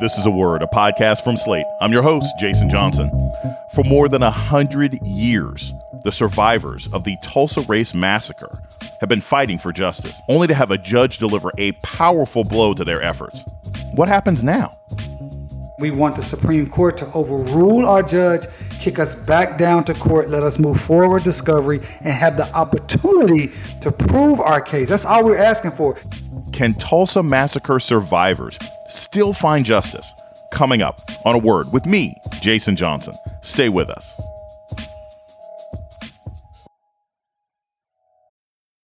This is a word, a podcast from Slate. I'm your host, Jason Johnson. For more than a hundred years, the survivors of the Tulsa Race Massacre have been fighting for justice, only to have a judge deliver a powerful blow to their efforts. What happens now? We want the Supreme Court to overrule our judge, kick us back down to court, let us move forward discovery, and have the opportunity to prove our case. That's all we're asking for. Can Tulsa Massacre survivors still find justice? Coming up on a word with me, Jason Johnson. Stay with us.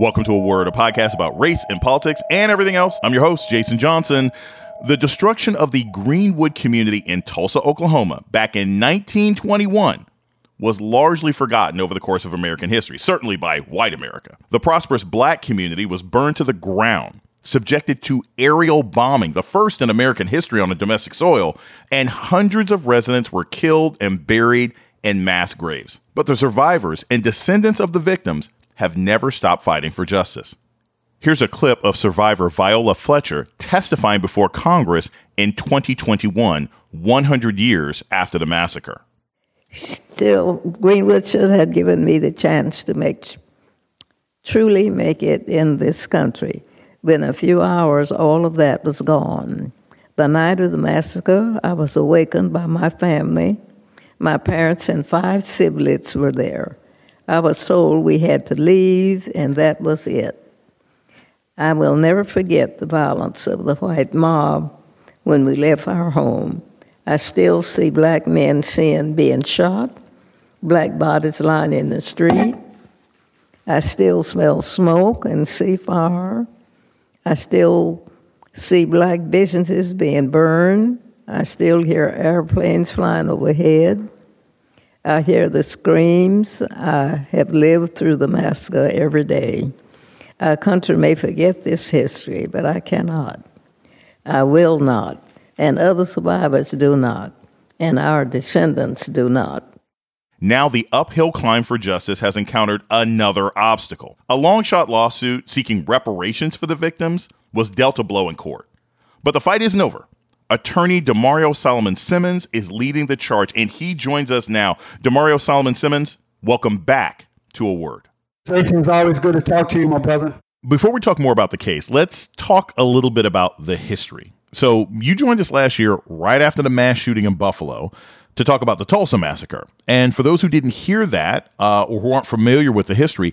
Welcome to A Word, a podcast about race and politics and everything else. I'm your host, Jason Johnson. The destruction of the Greenwood community in Tulsa, Oklahoma, back in 1921 was largely forgotten over the course of American history, certainly by white America. The prosperous black community was burned to the ground, subjected to aerial bombing, the first in American history on a domestic soil, and hundreds of residents were killed and buried in mass graves. But the survivors and descendants of the victims have never stopped fighting for justice. Here's a clip of survivor Viola Fletcher testifying before Congress in 2021, 100 years after the massacre. Still, Greenwood should have given me the chance to make truly make it in this country. Within a few hours, all of that was gone. The night of the massacre, I was awakened by my family. My parents and five siblings were there. I was told we had to leave, and that was it. I will never forget the violence of the white mob when we left our home. I still see black men seen being shot, black bodies lying in the street. I still smell smoke and see fire. I still see black businesses being burned. I still hear airplanes flying overhead. I hear the screams. I have lived through the massacre every day. Our country may forget this history, but I cannot. I will not. And other survivors do not. And our descendants do not. Now, the uphill climb for justice has encountered another obstacle. A long shot lawsuit seeking reparations for the victims was dealt a blow in court. But the fight isn't over. Attorney Damario Solomon Simmons is leading the charge, and he joins us now. Damario Solomon Simmons, welcome back to A Word. It's always good to talk to you, my brother. Before we talk more about the case, let's talk a little bit about the history. So, you joined us last year right after the mass shooting in Buffalo to talk about the Tulsa massacre. And for those who didn't hear that uh, or who aren't familiar with the history,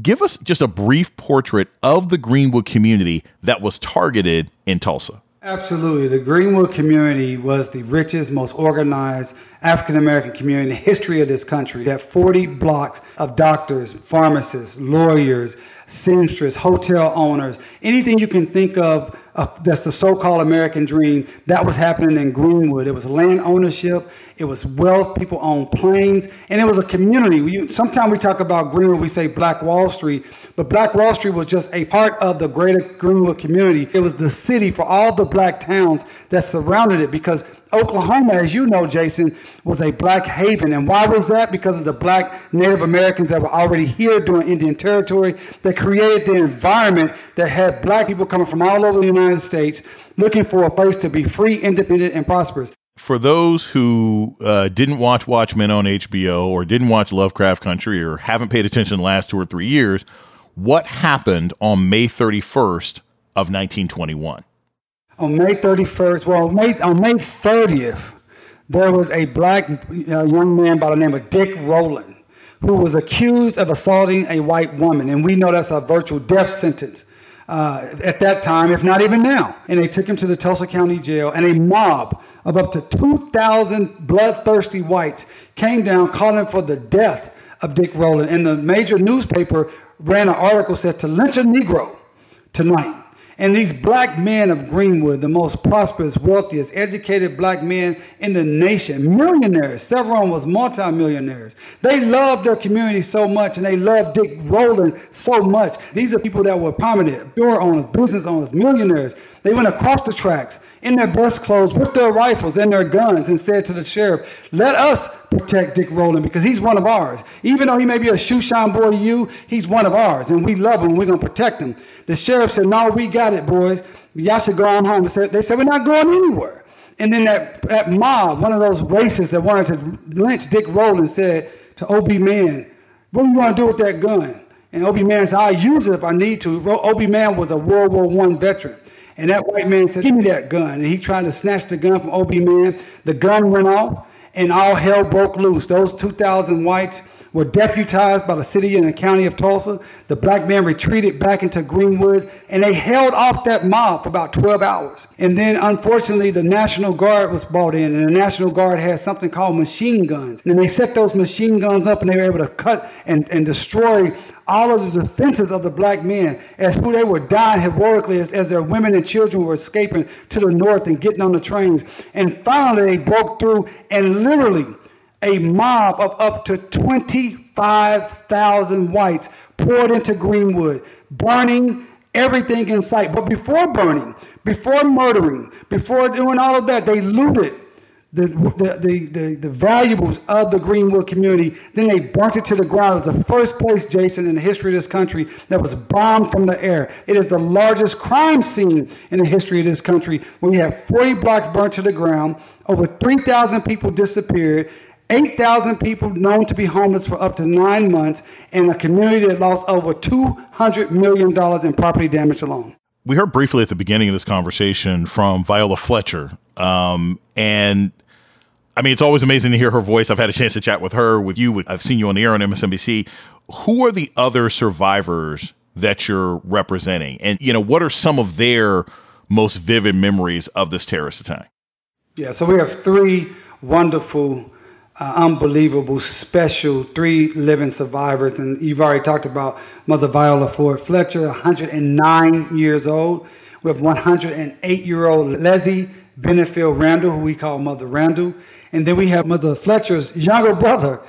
give us just a brief portrait of the Greenwood community that was targeted in Tulsa. Absolutely. The Greenwood community was the richest, most organized African American community in the history of this country. We had 40 blocks of doctors, pharmacists, lawyers, seamstress, hotel owners, anything you can think of uh, that's the so-called American dream. That was happening in Greenwood. It was land ownership. It was wealth. People owned planes, and it was a community. We, sometimes we talk about Greenwood, we say Black Wall Street, but Black Wall Street was just a part of the greater Greenwood community. It was the city for all the black towns that surrounded it because Oklahoma, as you know, Jason, was a black haven. And why was that? Because of the black Native Americans that were already here during Indian Territory that created the environment that had black people coming from all over the United States looking for a place to be free, independent, and prosperous. For those who uh, didn't watch Watchmen on HBO or didn't watch Lovecraft Country or haven't paid attention the last two or three years, what happened on May 31st of 1921? On May 31st, well, May, on May 30th, there was a black uh, young man by the name of Dick Rowland who was accused of assaulting a white woman. And we know that's a virtual death sentence uh, at that time, if not even now. And they took him to the Tulsa County Jail, and a mob of up to 2,000 bloodthirsty whites came down calling for the death of Dick Rowland. And the major newspaper ran an article said to lynch a Negro tonight. And these black men of Greenwood, the most prosperous, wealthiest, educated black men in the nation, millionaires, several of them was multimillionaires. They loved their community so much and they loved Dick Rowland so much. These are people that were prominent, door owners, business owners, millionaires. They went across the tracks in their best clothes with their rifles and their guns and said to the sheriff, Let us protect Dick Rowland because he's one of ours. Even though he may be a shoe shine boy to you, he's one of ours and we love him we're going to protect him. The sheriff said, No, we got it, boys. Y'all should go on home. They said, We're not going anywhere. And then that, that mob, one of those racists that wanted to lynch Dick Rowland, said to O.B. Mann, What do you want to do with that gun? And O.B. Mann said, I'll use it if I need to. O.B. Mann was a World War I veteran. And that white man said, Give me that gun. And he tried to snatch the gun from O.B. Mann. The gun went off, and all hell broke loose. Those 2,000 whites were deputized by the city and the county of Tulsa. The black men retreated back into Greenwood and they held off that mob for about 12 hours. And then, unfortunately, the National Guard was brought in, and the National Guard had something called machine guns. And they set those machine guns up and they were able to cut and, and destroy all of the defenses of the black men as who they were dying heroically as, as their women and children were escaping to the north and getting on the trains. And finally, they broke through and literally a mob of up to 25,000 whites poured into Greenwood, burning everything in sight. But before burning, before murdering, before doing all of that, they looted the, the, the, the, the valuables of the Greenwood community. Then they burnt it to the ground. It was the first place, Jason, in the history of this country that was bombed from the air. It is the largest crime scene in the history of this country you have 40 blocks burnt to the ground, over 3,000 people disappeared. 8,000 people known to be homeless for up to nine months, and a community that lost over $200 million in property damage alone. We heard briefly at the beginning of this conversation from Viola Fletcher. Um, and I mean, it's always amazing to hear her voice. I've had a chance to chat with her, with you. I've seen you on the air on MSNBC. Who are the other survivors that you're representing? And, you know, what are some of their most vivid memories of this terrorist attack? Yeah, so we have three wonderful uh, unbelievable, special three living survivors. And you've already talked about Mother Viola Ford Fletcher, 109 years old. We have 108 year old Lessie Benningfield Randle, who we call Mother Randle. And then we have Mother Fletcher's younger brother,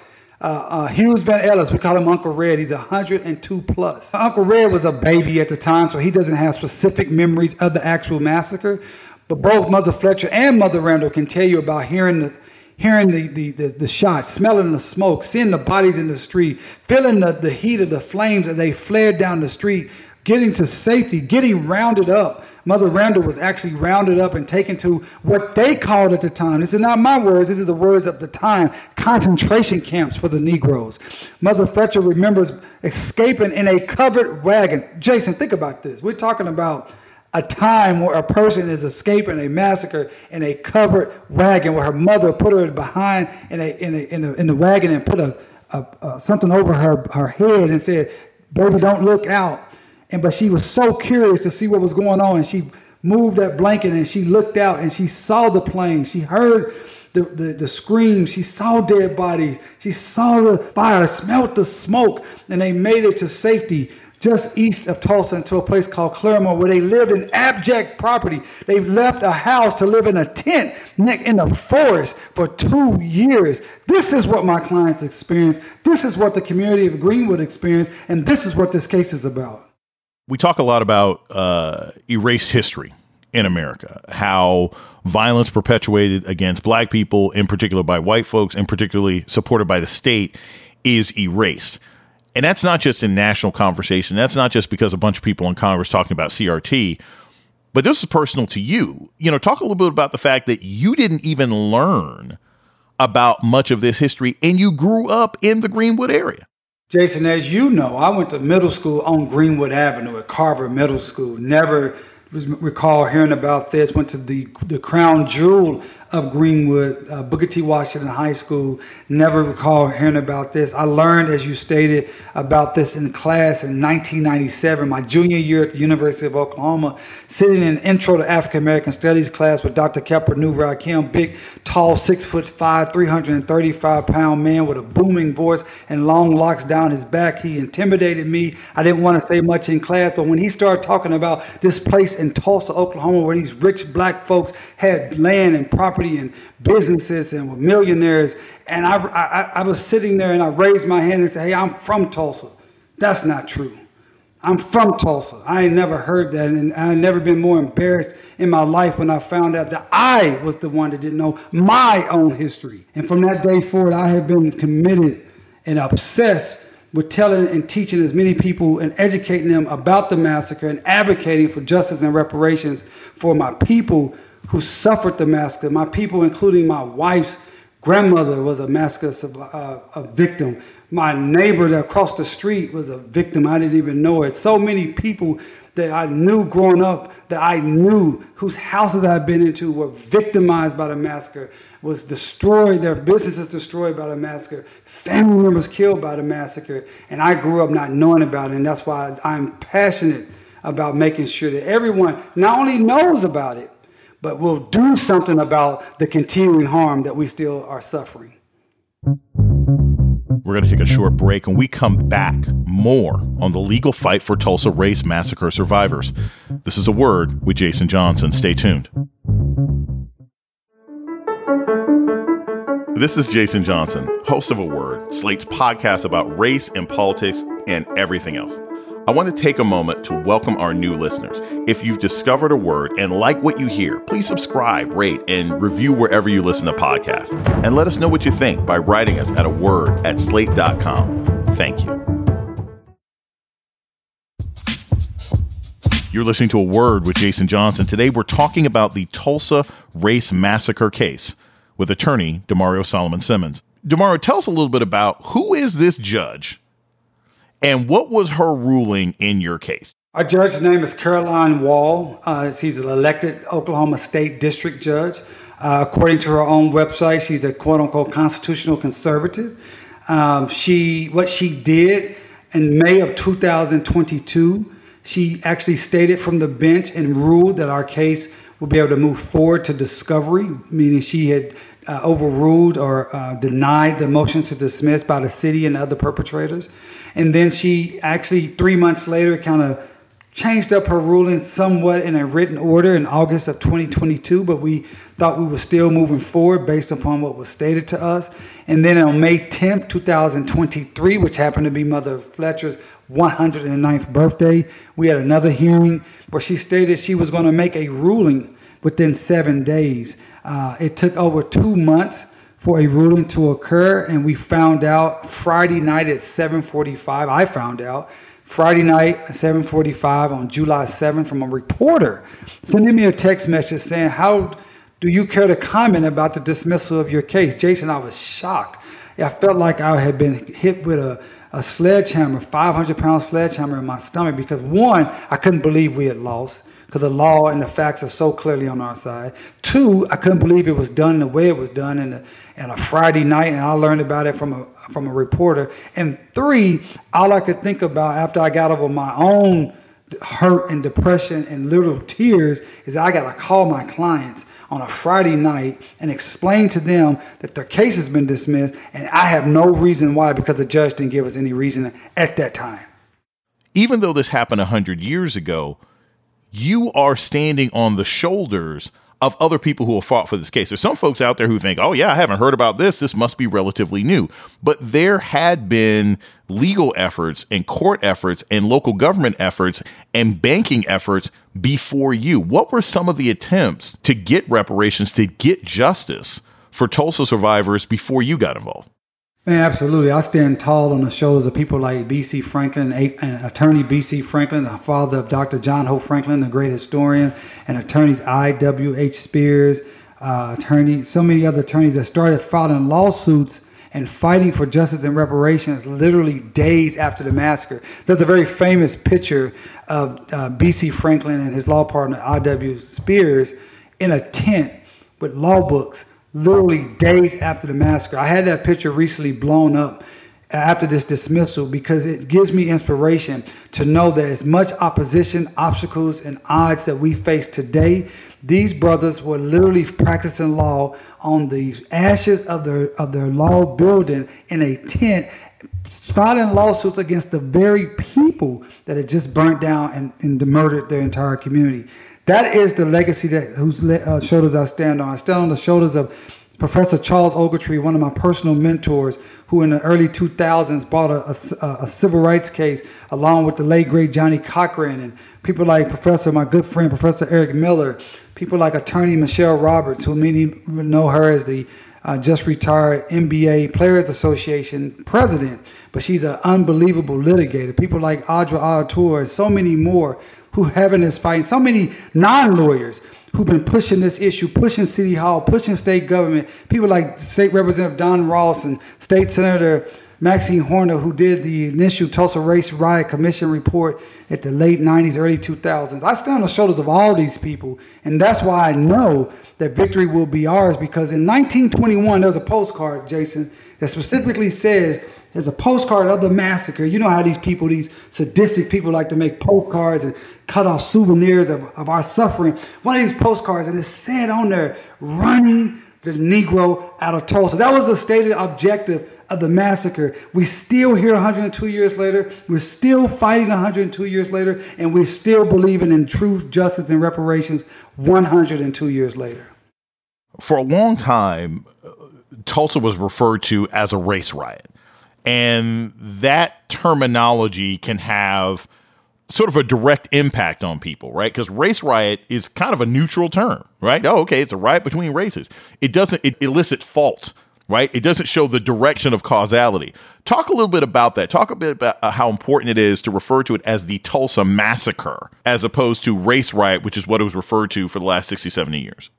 uh, uh, Hughes Van Ellis. We call him Uncle Red. He's 102 plus. Uncle Red was a baby at the time, so he doesn't have specific memories of the actual massacre. But both Mother Fletcher and Mother Randle can tell you about hearing the hearing the, the, the, the, shots, smelling the smoke, seeing the bodies in the street, feeling the, the heat of the flames as they flared down the street, getting to safety, getting rounded up. Mother Randle was actually rounded up and taken to what they called at the time. This is not my words, this is the words of the time concentration camps for the Negroes. Mother Fletcher remembers escaping in a covered wagon. Jason, think about this. We're talking about a time where a person is escaping a massacre in a covered wagon where her mother put her behind in a in a, in, a, in the wagon and put a, a, a, something over her her head and said, "Baby, don't look out." And but she was so curious to see what was going on, and she moved that blanket and she looked out and she saw the plane. She heard the, the, the screams. She saw dead bodies. She saw the fire, smelt the smoke, and they made it to safety just east of Tulsa into a place called Claremore where they lived in abject poverty. They left a house to live in a tent in the forest for two years. This is what my clients experienced. This is what the community of Greenwood experienced. And this is what this case is about. We talk a lot about uh, erased history in America, how violence perpetuated against black people, in particular by white folks, and particularly supported by the state, is erased. And that's not just in national conversation. That's not just because a bunch of people in Congress talking about CRT, but this is personal to you. You know, talk a little bit about the fact that you didn't even learn about much of this history and you grew up in the Greenwood area. Jason, as you know, I went to middle school on Greenwood Avenue at Carver Middle School. Never recall hearing about this. Went to the the crown jewel of Greenwood, uh, Booker T. Washington High School. Never recall hearing about this. I learned, as you stated, about this in class in 1997, my junior year at the University of Oklahoma, sitting in Intro to African American Studies class with Dr. Kepper Newbrow big, tall, six foot five, 335 pound man with a booming voice and long locks down his back. He intimidated me. I didn't want to say much in class, but when he started talking about this place in Tulsa, Oklahoma, where these rich black folks had land and property and businesses and were millionaires. And I, I, I was sitting there and I raised my hand and said, Hey, I'm from Tulsa. That's not true. I'm from Tulsa. I ain't never heard that, and I never been more embarrassed in my life when I found out that I was the one that didn't know my own history. And from that day forward, I have been committed and obsessed with telling and teaching as many people and educating them about the massacre and advocating for justice and reparations for my people who suffered the massacre. My people, including my wife's grandmother, was a massacre uh, a victim. My neighbor that across the street was a victim. I didn't even know it. So many people that I knew growing up, that I knew, whose houses I've been into were victimized by the massacre, was destroyed, their businesses destroyed by the massacre, family members killed by the massacre, and I grew up not knowing about it, and that's why I'm passionate about making sure that everyone not only knows about it, but we'll do something about the continuing harm that we still are suffering. We're going to take a short break and we come back more on the legal fight for Tulsa race massacre survivors. This is a word with Jason Johnson. Stay tuned. This is Jason Johnson, host of A Word, Slate's podcast about race and politics and everything else. I want to take a moment to welcome our new listeners. If you've discovered a word and like what you hear, please subscribe, rate, and review wherever you listen to podcasts. And let us know what you think by writing us at a word at slate.com. Thank you. You're listening to A Word with Jason Johnson. Today we're talking about the Tulsa Race Massacre case with attorney Damario Solomon Simmons. Damario, tell us a little bit about who is this judge and what was her ruling in your case? Our judge's name is Caroline Wall. Uh, she's an elected Oklahoma State District Judge. Uh, according to her own website, she's a quote unquote constitutional conservative. Um, she what she did in May of 2022, she actually stated from the bench and ruled that our case would be able to move forward to discovery, meaning she had uh, overruled or uh, denied the motion to dismiss by the city and other perpetrators. And then she actually, three months later, kind of changed up her ruling somewhat in a written order in August of 2022, but we thought we were still moving forward based upon what was stated to us. And then on May 10th, 2023, which happened to be Mother Fletcher's 109th birthday, we had another hearing where she stated she was going to make a ruling within seven days. Uh, it took over two months for a ruling to occur, and we found out Friday night at 7:45. I found out Friday night at 7:45 on July 7th from a reporter sending me a text message saying, "How do you care to comment about the dismissal of your case?" Jason, I was shocked. I felt like I had been hit with a a sledgehammer, 500 pound sledgehammer in my stomach because one, I couldn't believe we had lost because the law and the facts are so clearly on our side. Two, I couldn't believe it was done the way it was done in a, in a Friday night, and I learned about it from a from a reporter. And three, all I could think about after I got over my own hurt and depression and little tears is I got to call my clients on a Friday night and explain to them that their case has been dismissed, and I have no reason why because the judge didn't give us any reason at that time. Even though this happened 100 years ago, you are standing on the shoulders of other people who have fought for this case. There's some folks out there who think, oh, yeah, I haven't heard about this. This must be relatively new. But there had been legal efforts and court efforts and local government efforts and banking efforts before you. What were some of the attempts to get reparations, to get justice for Tulsa survivors before you got involved? Man, absolutely. I stand tall on the shoulders of people like B.C. Franklin, attorney B.C. Franklin, the father of Dr. John Hope Franklin, the great historian, and attorneys I.W.H. Spears, uh, attorney, so many other attorneys that started filing lawsuits and fighting for justice and reparations literally days after the massacre. There's a very famous picture of uh, B.C. Franklin and his law partner I.W. Spears in a tent with law books literally days after the massacre. I had that picture recently blown up after this dismissal because it gives me inspiration to know that as much opposition, obstacles, and odds that we face today, these brothers were literally practicing law on the ashes of their of their law building in a tent, filing lawsuits against the very people that had just burnt down and, and murdered their entire community. That is the legacy that whose uh, shoulders I stand on. I stand on the shoulders of Professor Charles Ogletree, one of my personal mentors, who in the early 2000s brought a, a, a, civil rights case along with the late great Johnnie Cochran and people like Professor, my good friend, Professor Eric Miller, people like attorney Michelle Roberts, who many know her as the uh, just retired NBA Players Association president, but she's an unbelievable litigator. People like Audra and so many more who have in this fight, so many non-lawyers who've been pushing this issue, pushing City Hall, pushing state government. People like State Representative Don Ross and State Senator Maxine Horner, who did the initial Tulsa Race Riot Commission report at the late 90s, early 2000s. I stand on the shoulders of all these people, and that's why I know that victory will be ours because in 1921, there was a postcard, Jason, that specifically says there's a postcard of the massacre. You know how these people, these sadistic people, like to make postcards and cut off souvenirs of, of our suffering. One of these postcards, and it said on there, running the Negro out of Tulsa. That was the stated objective of the massacre. We still here 102 years later. We're still fighting 102 years later, and we're still believing in truth, justice, and reparations 102 years later. For a long time, uh, Tulsa was referred to as a race riot. And that terminology can have sort of a direct impact on people, right? Because race riot is kind of a neutral term, right? Oh, okay, it's a riot between races. It doesn't it elicit fault, right? It doesn't show the direction of causality. Talk a little bit about that. Talk a bit about uh, how important it is to refer to it as the Tulsa massacre as opposed to race riot, which is what it was referred to for the last 60, 70 years.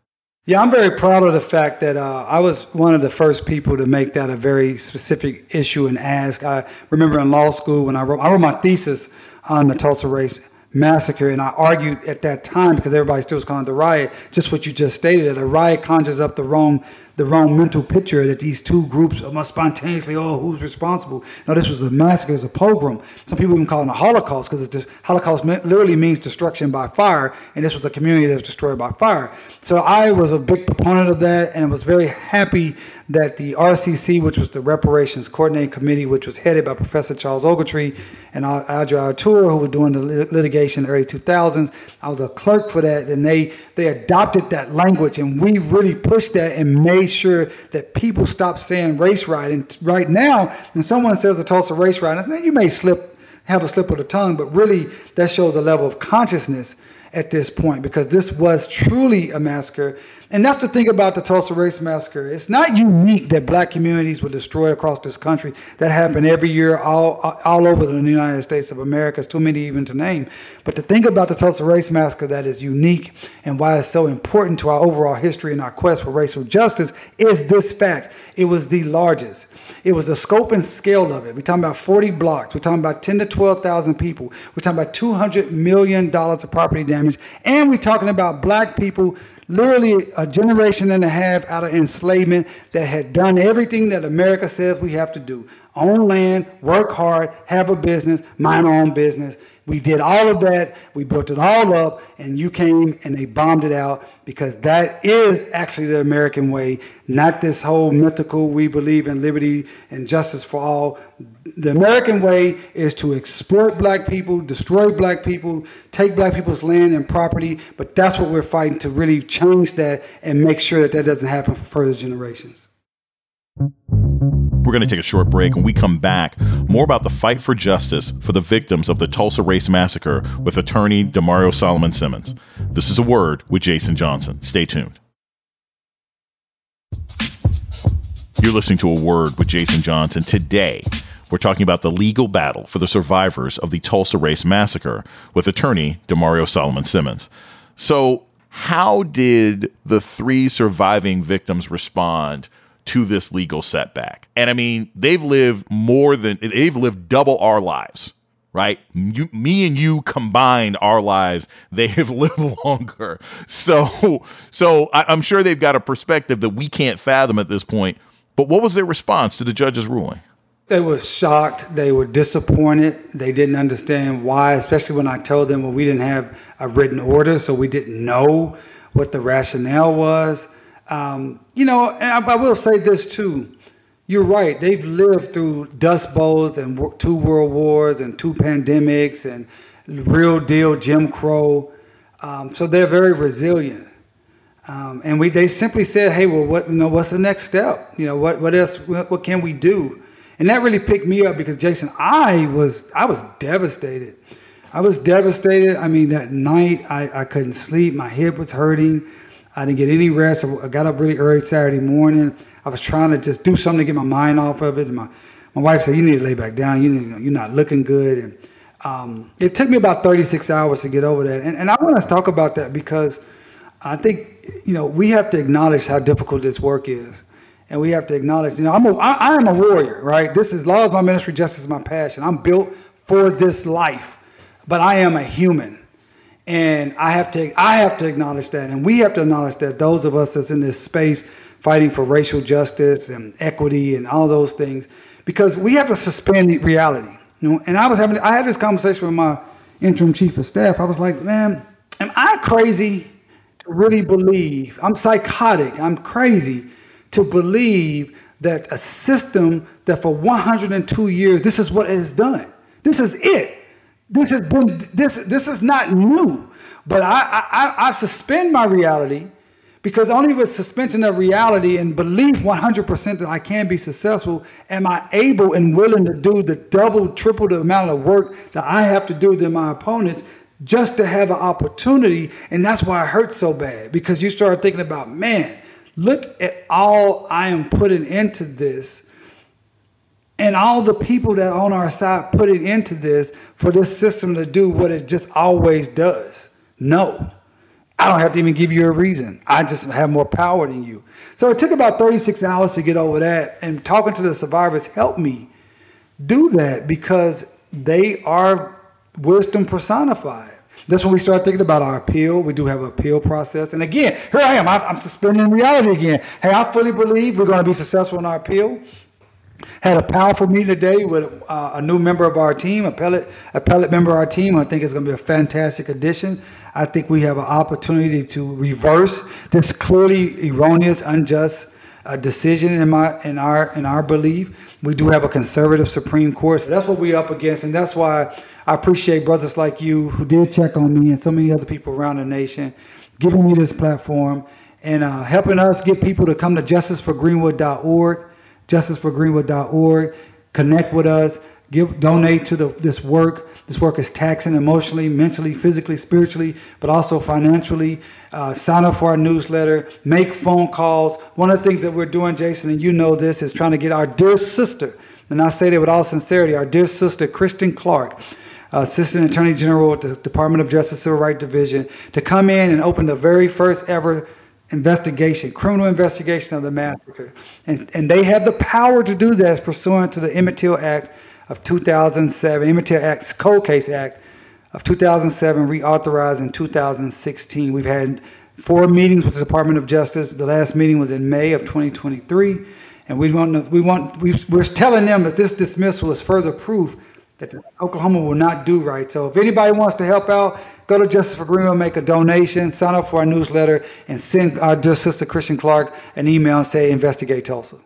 Yeah, I'm very proud of the fact that uh, I was one of the first people to make that a very specific issue and ask. I remember in law school when I wrote, I wrote my thesis on the Tulsa race massacre, and I argued at that time because everybody still was calling it the riot, just what you just stated, that a riot conjures up the wrong the wrong mental picture that these two groups must spontaneously, oh, who's responsible? No, this was a massacre, it was a pogrom. Some people even call it a Holocaust because the Holocaust literally means destruction by fire, and this was a community that was destroyed by fire. So I was a big proponent of that, and was very happy that the RCC, which was the Reparations Coordinating Committee, which was headed by Professor Charles Ogletree and Audra Autor, who was doing the litigation in the early 2000s, I was a clerk for that, and they they adopted that language, and we really pushed that and made sure that people stop saying race riot. And right now, when someone says a Tulsa race riot, I think you may slip have a slip of the tongue, but really that shows a level of consciousness at this point because this was truly a massacre and that's the thing about the Tulsa Race Massacre. It's not unique that black communities were destroyed across this country. That happened every year all, all over the United States of America. It's too many even to name. But the thing about the Tulsa Race Massacre that is unique and why it's so important to our overall history and our quest for racial justice is this fact. It was the largest. It was the scope and scale of it. We're talking about 40 blocks. We're talking about 10 to 12,000 people. We're talking about $200 million of property damage. And we're talking about black people literally a generation and a half out of enslavement that had done everything that America says we have to do own land, work hard, have a business, mind our own business. We did all of that. We built it all up, and you came and they bombed it out because that is actually the American way, not this whole mythical we believe in liberty and justice for all. The American way is to exploit black people, destroy black people, take black people's land and property, but that's what we're fighting to really change that and make sure that that doesn't happen for further generations. We're going to take a short break. When we come back, more about the fight for justice for the victims of the Tulsa Race Massacre with attorney Damario Solomon Simmons. This is a word with Jason Johnson. Stay tuned. You're listening to a word with Jason Johnson. Today, we're talking about the legal battle for the survivors of the Tulsa Race Massacre with attorney Damario Solomon Simmons. So, how did the three surviving victims respond to this legal setback. And I mean, they've lived more than they've lived double our lives, right? You, me and you combined our lives, they have lived longer. So, so I, I'm sure they've got a perspective that we can't fathom at this point. But what was their response to the judge's ruling? They were shocked. They were disappointed. They didn't understand why, especially when I told them, well, we didn't have a written order, so we didn't know what the rationale was. Um, you know, I, I will say this too. You're right. They've lived through dust bowls and two world wars and two pandemics and real deal Jim Crow. Um, so they're very resilient. Um, and we they simply said, "Hey, well, what you know? What's the next step? You know, what what else? What, what can we do?" And that really picked me up because Jason, I was I was devastated. I was devastated. I mean, that night I, I couldn't sleep. My hip was hurting. I didn't get any rest. I got up really early Saturday morning. I was trying to just do something to get my mind off of it. And my, my wife said, "You need to lay back down. You need, you're not looking good." And um, it took me about 36 hours to get over that. And, and I want to talk about that because I think you know we have to acknowledge how difficult this work is and we have to acknowledge, you know, I'm a, I, I am a warrior, right? This is law is my ministry, justice is my passion. I'm built for this life, but I am a human, and I have to I have to acknowledge that, and we have to acknowledge that those of us that's in this space fighting for racial justice and equity and all those things, because we have to suspend reality. You know, and I was having I had this conversation with my interim chief of staff. I was like, man, am I crazy to really believe? I'm psychotic. I'm crazy to believe that a system that for 102 years, this is what it has done. This is it. This has been this this is not new. But I I, I suspend my reality because only with suspension of reality and belief 100% that I can be successful am I able and willing to do the double, triple the amount of work that I have to do than my opponents just to have an opportunity. And that's why it hurts so bad because you start thinking about, man, Look at all I am putting into this and all the people that on our side put it into this for this system to do what it just always does. No. I don't have to even give you a reason. I just have more power than you. So it took about 36 hours to get over that. And talking to the survivors helped me do that because they are wisdom personified. That's when we start thinking about our appeal. We do have an appeal process. And again, here I am. I'm suspending reality again. Hey, I fully believe we're going to be successful in our appeal. Had a powerful meeting today with uh, a new member of our team, a pellet, a appellate member of our team. I think it's going to be a fantastic addition. I think we have an opportunity to reverse this clearly erroneous, unjust uh, decision in my in our in our belief. We do have a conservative Supreme Court. So that's what we're up against, and that's why I appreciate brothers like you who did check on me and so many other people around the nation giving me this platform and uh, helping us get people to come to justiceforgreenwood.org, justiceforgreenwood.org, connect with us, give donate to the, this work. This work is taxing emotionally, mentally, physically, spiritually, but also financially. Uh, sign up for our newsletter, make phone calls. One of the things that we're doing, Jason, and you know this, is trying to get our dear sister, and I say that with all sincerity, our dear sister, Kristen Clarke, Assistant Attorney General at the Department of Justice Civil Rights Division, to come in and open the very first ever investigation, criminal investigation of the massacre. And, and they have the power to do that pursuant to the Emmett Till Act of 2007, Emmett Till Act's Cold Case Act of 2007, reauthorized in 2016. We've had four meetings with the Department of Justice. The last meeting was in May of 2023. And we want, we want, we're telling them that this dismissal is further proof that Oklahoma will not do right. So if anybody wants to help out, go to Justice for Greenwood, make a donation, sign up for our newsletter, and send our dear sister Kristen Clarke an email and say investigate Tulsa.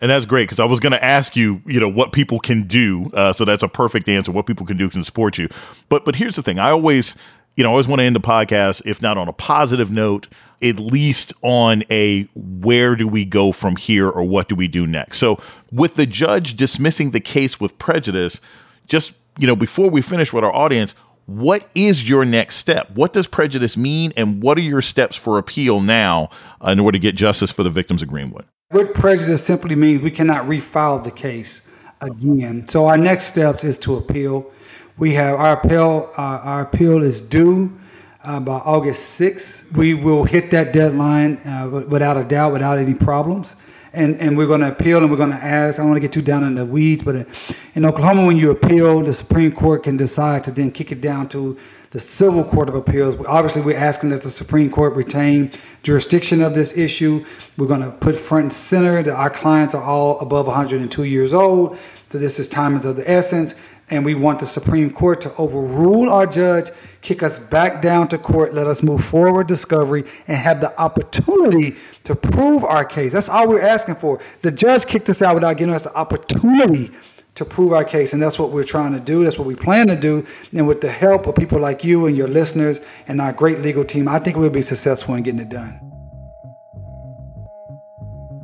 And that's great because I was going to ask you, you know, what people can do. Uh, so that's a perfect answer. What people can do can support you. But but here's the thing: I always, you know, I always want to end the podcast, if not on a positive note, at least on a where do we go from here or what do we do next. So with the judge dismissing the case with prejudice, just you know before we finish with our audience what is your next step? What does prejudice mean and what are your steps for appeal now in order to get justice for the victims of greenwood? What prejudice simply means we cannot refile the case again. So our next steps is to appeal. We have our appeal uh, our appeal is due uh, by august 6th we will hit that deadline uh, without a doubt without any problems and, and we're going to appeal and we're going to ask. I don't want to get too down in the weeds, but in, in Oklahoma, when you appeal, the Supreme Court can decide to then kick it down to the Civil Court of Appeals. Obviously, we're asking that the Supreme Court retain jurisdiction of this issue. We're going to put front and center that our clients are all above 102 years old. that this is time is of the essence, and we want the Supreme Court to overrule our judge, kick us back down to court, let us move forward discovery, and have the opportunity to prove our case. That's all we're asking for. The judge kicked us out without giving us the opportunity to prove our case. And that's what we're trying to do. That's what we plan to do. And with the help of people like you and your listeners and our great legal team, I think we'll be successful in getting it done.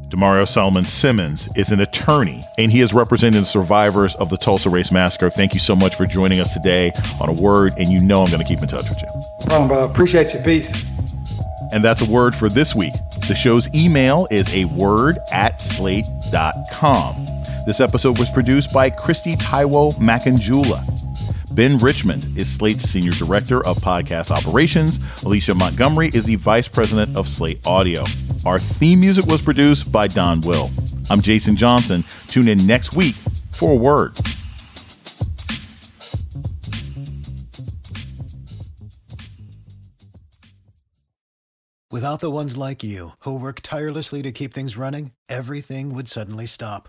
Damario Solomon Simmons is an attorney, and he is representing the survivors of the Tulsa Race Massacre. Thank you so much for joining us today on a word, and you know I'm going to keep in touch with you. No problem, Appreciate you. Peace. And that's a word for this week. The show's email is a word at slate.com. This episode was produced by Kristie Taiwo Makanjuola. Ben Richmond is Slate's Senior Director of Podcast Operations. Alicia Montgomery is the Vice President of Slate Audio. Our theme music was produced by Don Will. I'm Jason Johnson. Tune in next week for a word. Without the ones like you, who work tirelessly to keep things running, everything would suddenly stop